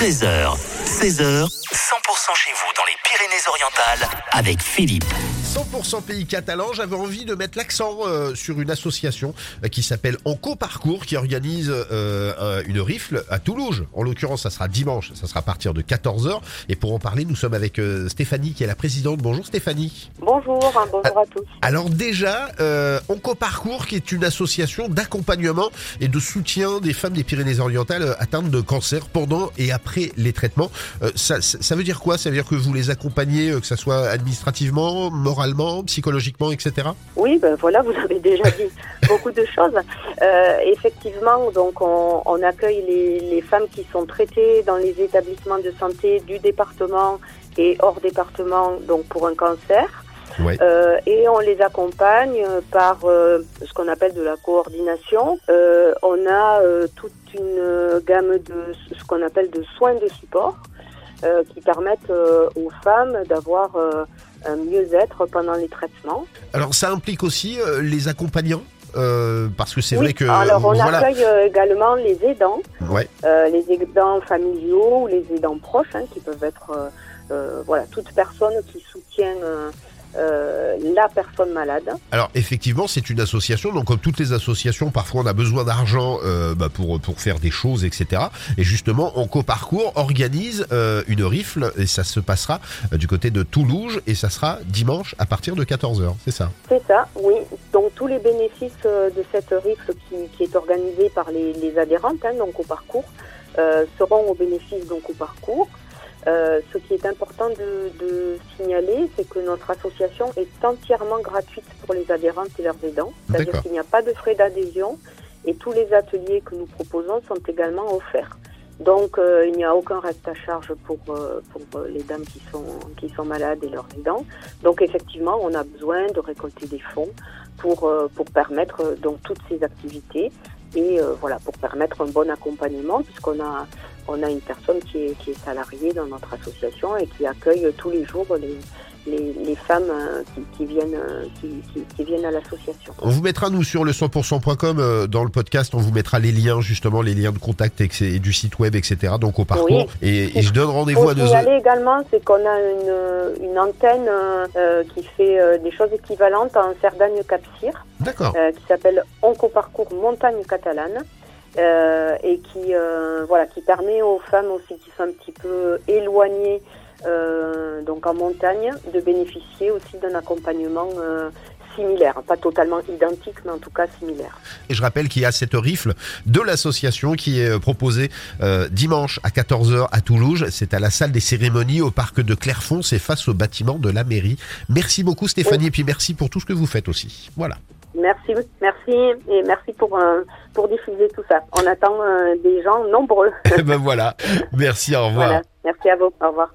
13h, 16h, 100% chez vous dans les Pyrénées-Orientales avec Philippe. 100% pays catalan, j'avais envie de mettre l'accent euh, sur une association euh, qui s'appelle Enco Parcours qui organise euh, un- une rifle à Toulouse. En l'occurrence, ça sera dimanche, ça sera à partir de 14h. Et pour en parler, nous sommes avec euh, Stéphanie qui est la présidente. Bonjour Stéphanie. Bonjour, hein, bonjour à tous. Alors déjà, euh, Onco Parcours, qui est une association d'accompagnement et de soutien des femmes des Pyrénées-Orientales euh, atteintes de cancer pendant et après les traitements. Euh, ça, ça, ça veut dire quoi? Ça veut dire que vous les accompagnez, euh, que ça soit administrativement, moralement, psychologiquement, etc. Oui, ben voilà, vous avez déjà dit beaucoup de choses. Euh, effectivement, donc on, on accueille les, les femmes qui sont traitées dans les établissements de santé du département et hors département, donc pour un cancer. Ouais. Euh, et on les accompagne par euh, ce qu'on appelle de la coordination. On a toute une gamme de ce qu'on appelle de soins de support qui permettent aux femmes d'avoir un mieux-être pendant les traitements. Alors ça implique aussi euh, les accompagnants euh, parce que c'est Oui, vrai que alors on voilà. accueille euh, également les aidants, Ouais. euh, les aidants familiaux ou les aidants proches, hein, qui peuvent être euh, voilà toute personne qui soutient euh, la personne malade. Alors effectivement, c'est une association, donc comme toutes les associations, parfois on a besoin d'argent euh, bah, pour pour faire des choses, etc. Et justement, Onco Parcours organise euh, une rifle et ça se passera du côté de Toulouse et ça sera dimanche à partir de 14h, c'est ça? C'est ça, oui. Donc tous les bénéfices de cette rifle qui, qui est organisée par les, les adhérentes, hein, donc au parcours, euh, seront au bénéfice donc au parcours. Euh, ce qui est important de, de signaler, c'est que notre association est entièrement gratuite pour les adhérentes et leurs aidants. C'est-à-dire qu'il n'y a pas de frais d'adhésion et tous les ateliers que nous proposons sont également offerts. Donc euh, il n'y a aucun reste à charge pour, euh, pour euh, les dames qui sont, qui sont malades et leurs aidants. Donc effectivement, on a besoin de récolter des fonds pour, euh, pour permettre donc toutes ces activités et euh, voilà pour permettre un bon accompagnement puisqu'on a on a une personne qui est, qui est salariée dans notre association et qui accueille tous les jours les, les, les femmes euh, qui, qui viennent euh, qui, viennent à l'association. On vous mettra nous sur le 100%.com euh, dans le podcast, on vous mettra les liens justement, les liens de contact et, du site web, etc. Donc au parcours Oui. et, et je donne rendez-vous à nos signaler également, c'est qu'on a une, une antenne euh, qui fait euh, des choses équivalentes en Cerdagne-Capcir. D'accord. euh, qui s'appelle Oncoparcours Montagne Catalane et qui voilà qui permet aux femmes aussi qui sont un petit peu éloignées euh, donc en montagne de bénéficier aussi d'un accompagnement euh, similaire, pas totalement identique mais en tout cas similaire. Et je rappelle qu'il y a cette rifle de l'association qui est euh, proposée euh, dimanche à 14h à Toulouse. C'est à la salle des cérémonies au parc de Clairefonds. C'est face au bâtiment de la mairie. Merci beaucoup Stéphanie et puis merci pour tout ce que vous faites aussi. Voilà. Merci, merci et merci pour euh, pour diffuser tout ça. On attend euh, des gens nombreux. ben voilà. Merci, au revoir. voilà, merci à vous. Au revoir.